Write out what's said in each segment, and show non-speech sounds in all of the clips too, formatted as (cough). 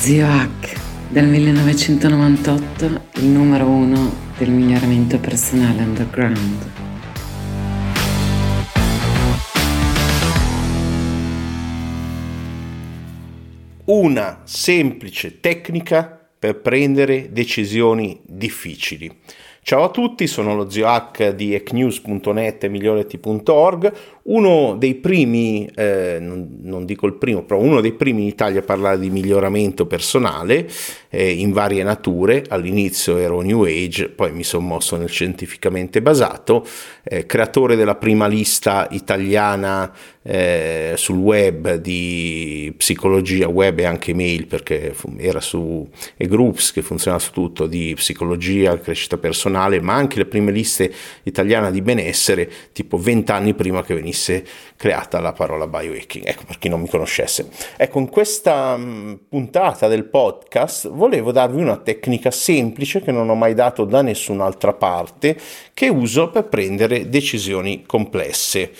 Zio Hack, dal 1998 il numero uno del miglioramento personale underground. Una semplice tecnica per prendere decisioni difficili. Ciao a tutti, sono lo zio H di ecnews.net e miglioreti.org, uno dei primi, eh, non, non, dico il primo, però uno dei primi in Italia a parlare di miglioramento personale eh, in varie nature. All'inizio ero New Age, poi mi sono mosso nel scientificamente basato, eh, creatore della prima lista italiana eh, sul web di psicologia web e anche mail perché era su e-groups che funziona su tutto di psicologia, crescita personale, ma anche le prime liste italiane di benessere tipo vent'anni prima che venisse creata la parola biohacking. Ecco per chi non mi conoscesse. Ecco, in questa mm, puntata del podcast volevo darvi una tecnica semplice che non ho mai dato da nessun'altra parte che uso per prendere decisioni complesse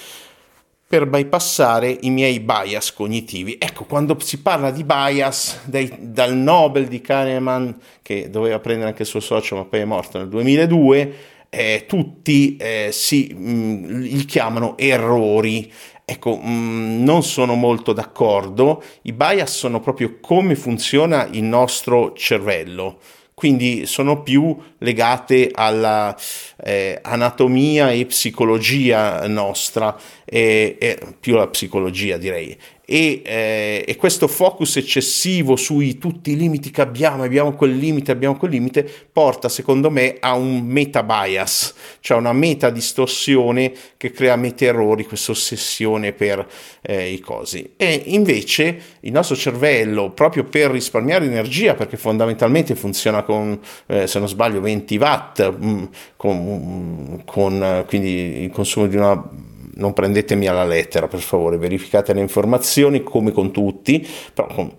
per bypassare i miei bias cognitivi. Ecco, quando si parla di bias, dai, dal Nobel di Kahneman, che doveva prendere anche il suo socio, ma poi è morto nel 2002, eh, tutti eh, si, mh, mm, li chiamano errori. Ecco, mh, mm, non sono molto d'accordo. I bias sono proprio come funziona il nostro cervello quindi sono più legate alla eh, anatomia e psicologia nostra, eh, eh, più alla psicologia direi, e, eh, e, questo focus eccessivo sui tutti i limiti che abbiamo, abbiamo quel limite, abbiamo quel limite, porta secondo me a un meta bias, cioè una meta distorsione che crea meta errori, questa ossessione per eh, i cosi. E invece il nostro cervello, proprio per risparmiare energia, perché fondamentalmente funziona con, eh, se non sbaglio, 20 watt, mm, con, con quindi il consumo di una non prendetemi alla lettera per favore, verificate le informazioni come con tutti, però con,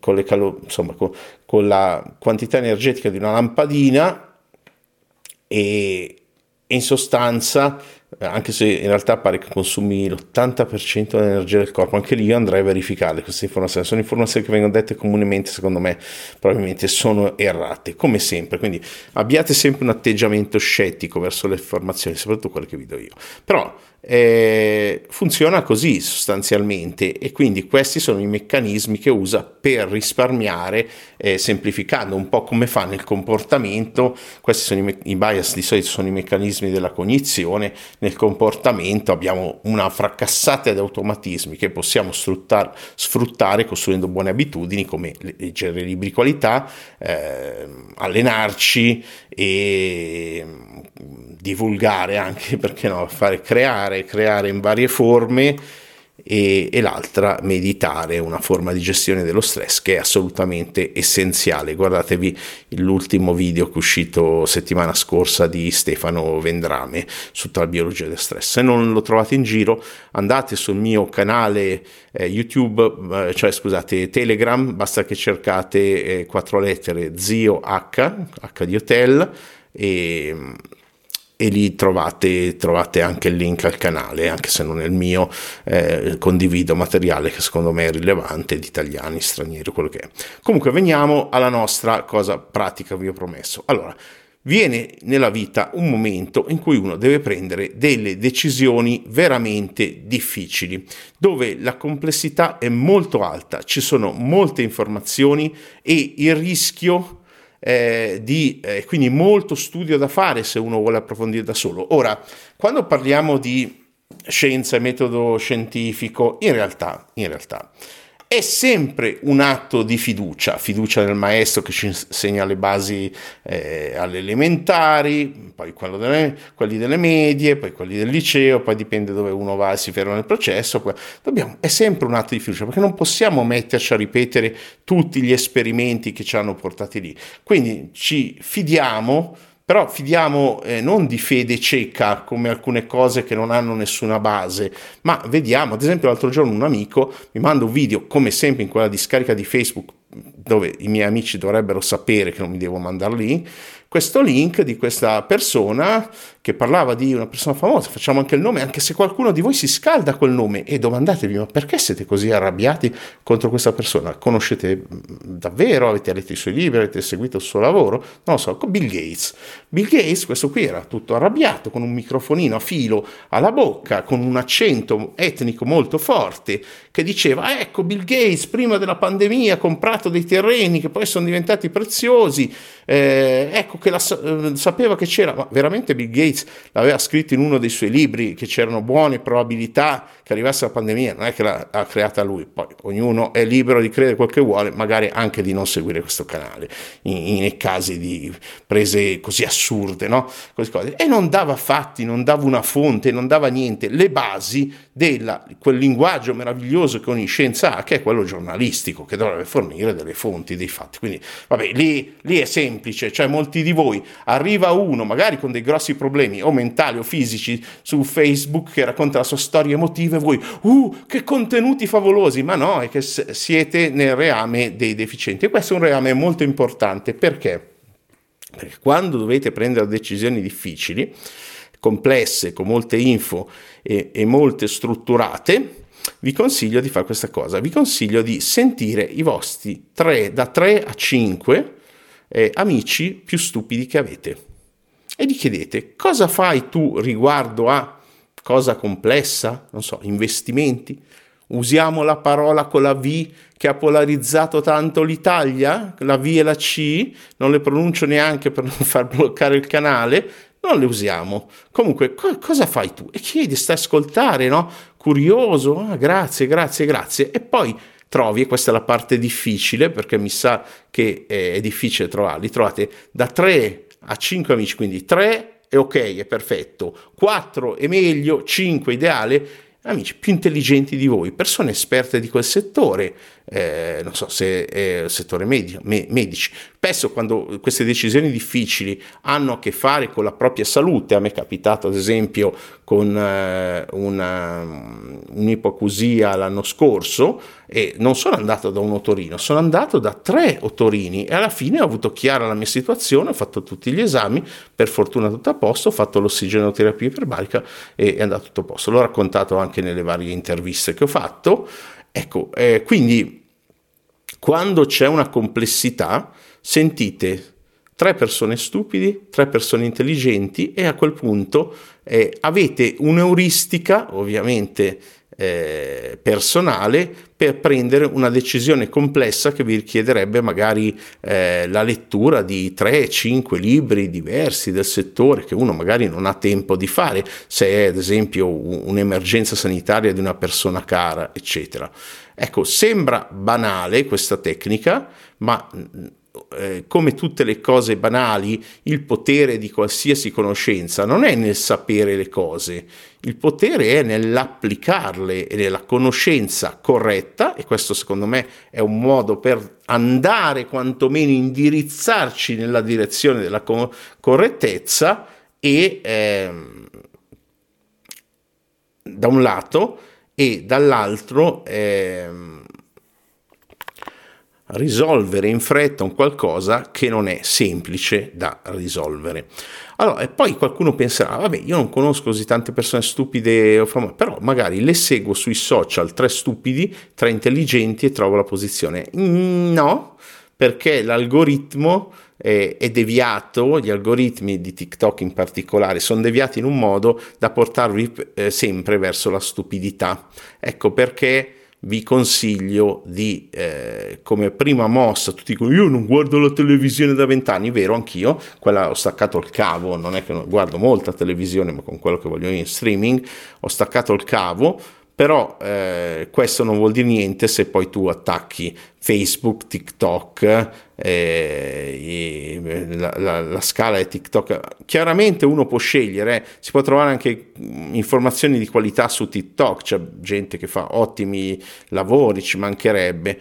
con, calo, insomma, con, con la quantità energetica di una lampadina e in sostanza anche se in realtà pare che consumi l'80% dell'energia del corpo, anche lì io andrei a verificare queste informazioni, sono informazioni che vengono dette comunemente, secondo me probabilmente sono errate, come sempre, quindi abbiate sempre un atteggiamento scettico verso le informazioni, soprattutto quelle che vi do io, però eh, funziona così sostanzialmente e quindi questi sono i meccanismi che usa per risparmiare eh, semplificando un po' come fa nel comportamento. Questi sono i, me- i bias di solito sono i meccanismi della cognizione nel comportamento abbiamo una fracassata di automatismi che possiamo sfruttare, sfruttare costruendo buone abitudini come leggere libri di qualità eh, allenarci e divulgare anche (laughs) perché no fare creare, creare in varie forme e, e, l'altra meditare, una forma di gestione dello stress che è assolutamente essenziale. Guardatevi l'ultimo video che è uscito settimana scorsa di Stefano Vendrame su tutta la biologia del stress. Se non lo trovate in giro, andate sul mio canale eh, YouTube, eh, cioè scusate, Telegram, basta che cercate eh, quattro lettere zio H, H di hotel e e lì trovate, trovate, anche il link al canale, anche se non è il mio, eh, condivido materiale che secondo me è rilevante di italiani, stranieri, quello che è. Comunque veniamo alla nostra cosa pratica, vi ho promesso. Allora, viene nella vita un momento in cui uno deve prendere delle decisioni veramente difficili, dove la complessità è molto alta, ci sono molte informazioni e il rischio eh, di eh, quindi molto studio da fare se uno vuole approfondire da solo. Ora, quando parliamo di scienza e metodo scientifico, in realtà, in realtà è sempre un atto di fiducia, fiducia nel maestro che ci insegna le basi eh, alle elementari, poi delle, quelli delle medie, poi quelli del liceo, poi dipende dove uno va e si ferma nel processo. Dobbiamo, è sempre un atto di fiducia perché non possiamo metterci a ripetere tutti gli esperimenti che ci hanno portati lì. Quindi ci fidiamo però fidiamo eh, non di fede cieca come alcune cose che non hanno nessuna base, ma vediamo, ad esempio l'altro giorno un amico mi manda un video, come sempre in quella discarica di Facebook, dove i miei amici dovrebbero sapere che non mi devo mandare lì, questo link di questa persona che parlava di una persona famosa, facciamo anche il nome, anche se qualcuno di voi si scalda col nome e domandatevi ma perché siete così arrabbiati contro questa persona? Conoscete davvero? Avete letto i suoi libri? Avete seguito il suo lavoro? Non lo so, Bill Gates. Bill Gates, questo qui era tutto arrabbiato, con un microfonino a filo alla bocca, con un accento etnico molto forte, che diceva, ecco Bill Gates prima della pandemia ha comprato dei terreni che poi sono diventati preziosi, eh, ecco che la, eh, sapeva che c'era, ma veramente Bill Gates l'aveva scritto in uno dei suoi libri che c'erano buone probabilità che arrivasse la pandemia, non è che l'ha creata lui, poi ognuno è libero di credere quel che vuole, magari anche di non seguire questo canale, in, in casi di prese così assurde, no? E non dava fatti, non dava una fonte, non dava niente, le basi di quel linguaggio meraviglioso che ogni scienza ha, che è quello giornalistico, che dovrebbe fornire delle fonti, dei fatti. Quindi, vabbè, lì, lì è semplice, cioè molti di voi, arriva uno, magari con dei grossi problemi, o mentali o fisici, su Facebook, che racconta la sua storia emotiva, e voi, uh, che contenuti favolosi, ma no, è che siete nel reame dei deficienti. E questo è un reame molto importante, perché? Perché quando dovete prendere decisioni difficili, complesse, con molte info e, e molte strutturate, vi consiglio di fare questa cosa. Vi consiglio di sentire i vostri 3, da 3 a 5 eh, amici più stupidi che avete. E gli chiedete cosa fai tu riguardo a cosa complessa, non so, investimenti. Usiamo la parola con la V che ha polarizzato tanto l'Italia, la V e la C, non le pronuncio neanche per non far bloccare il canale, non le usiamo. Comunque, co- cosa fai tu? E chiedi, stai a ascoltare, no? Curioso, ah, grazie, grazie, grazie. E poi trovi, e questa è la parte difficile, perché mi sa che è difficile trovarli, trovate da 3 a 5 amici, quindi 3 è ok, è perfetto, 4 è meglio, 5 ideale, amici più intelligenti di voi, persone esperte di quel settore, eh, non so se è il settore medio, me, medici. Spesso quando queste decisioni difficili hanno a che fare con la propria salute, a me è capitato ad esempio con eh, una, un'ipoacusia l'anno scorso e non sono andato da un otorino, sono andato da tre otorini e alla fine ho avuto chiara la mia situazione, ho fatto tutti gli esami, per fortuna tutto a posto, ho fatto l'ossigenoterapia iperbarica e è andato tutto a posto. L'ho raccontato anche nelle varie interviste che ho fatto. Ecco, eh, quindi quando c'è una complessità, sentite tre persone stupidi, tre persone intelligenti e a quel punto eh, avete un'euristica, ovviamente eh, personale, per prendere una decisione complessa che vi richiederebbe magari eh, la lettura di 3-5 libri diversi del settore che uno magari non ha tempo di fare, se è ad esempio un'emergenza sanitaria di una persona cara, eccetera. Ecco, sembra banale questa tecnica, ma eh, come tutte le cose banali, il potere di qualsiasi conoscenza non è nel sapere le cose, il potere è nell'applicarle e nella conoscenza corretta, e questo secondo me è un modo per andare quantomeno indirizzarci nella direzione della co- correttezza e ehm, da un lato e dall'altro ehm, risolvere in fretta un qualcosa che non è semplice da risolvere. Allora, e poi qualcuno penserà, vabbè, io non conosco così tante persone stupide o famose, però magari le seguo sui social, tre stupidi, tre intelligenti e trovo la posizione. No, perché l'algoritmo è, è deviato, gli algoritmi di TikTok in particolare, sono deviati in un modo da portarvi eh, sempre verso la stupidità. Ecco perché vi consiglio di, eh, come prima mossa, tutti dicono io non guardo la televisione da vent'anni, vero anch'io, quella ho staccato il cavo, non è che non guardo molta televisione, ma con quello che voglio in streaming, ho staccato il cavo, però eh, questo non vuol dire niente se poi tu attacchi Facebook, TikTok, eh, la, la, la, scala è TikTok. Chiaramente uno può scegliere, eh. si può trovare anche informazioni di qualità su TikTok, c'è gente che fa ottimi lavori, ci mancherebbe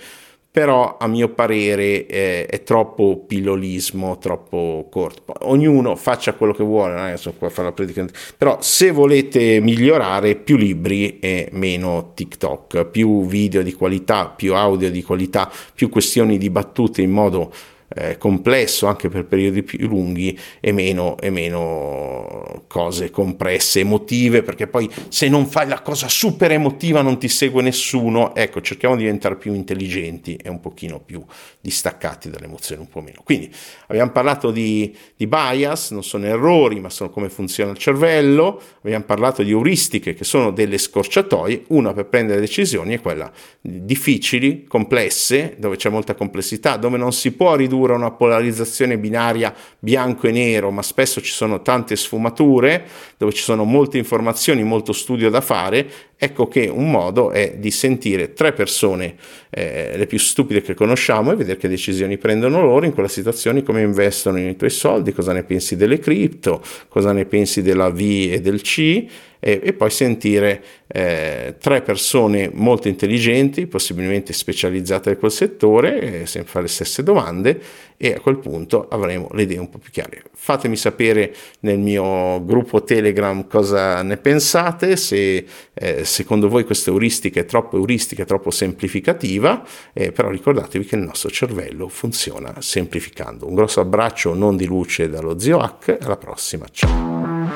però a mio parere eh, è troppo pillolismo, troppo corto. Ognuno faccia quello che vuole, non è qua fare la predicante. però se volete migliorare più libri e meno TikTok, più video di qualità, più audio di qualità, più questioni dibattute in modo eh, complesso anche per periodi più lunghi e meno, e meno cose compresse, emotive, perché poi se non fai la cosa super emotiva non ti segue nessuno, ecco, cerchiamo di diventare più intelligenti e un pochino più distaccati dalle emozioni, un po' meno. Quindi abbiamo parlato di, di bias, non sono errori, ma sono come funziona il cervello, abbiamo parlato di euristiche che sono delle scorciatoie, una per prendere decisioni è quella difficili, complesse, dove c'è molta complessità, dove non si può ridurre a una polarizzazione binaria bianco e nero, ma spesso ci sono tante sfumature, dove ci sono molte informazioni, molto studio da fare, ecco che un modo è di sentire tre persone, eh, le più stupide che conosciamo, e vedere che decisioni prendono loro in quella situazione, come investono i tuoi soldi, cosa ne pensi delle cripto, cosa ne pensi della V e del C, e, e poi sentire eh, tre persone molto intelligenti, possibilmente specializzate in quel settore, eh, sempre fare le stesse domande e a quel punto avremo le idee un po' più chiare. Fatemi sapere nel mio gruppo Telegram cosa ne pensate, se eh, secondo voi questa euristica è troppo euristica, è troppo semplificativa, eh, però ricordatevi che il nostro cervello funziona semplificando. Un grosso abbraccio non di luce dallo zio Hack, alla prossima, ciao!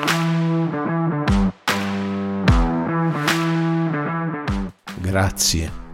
Grazie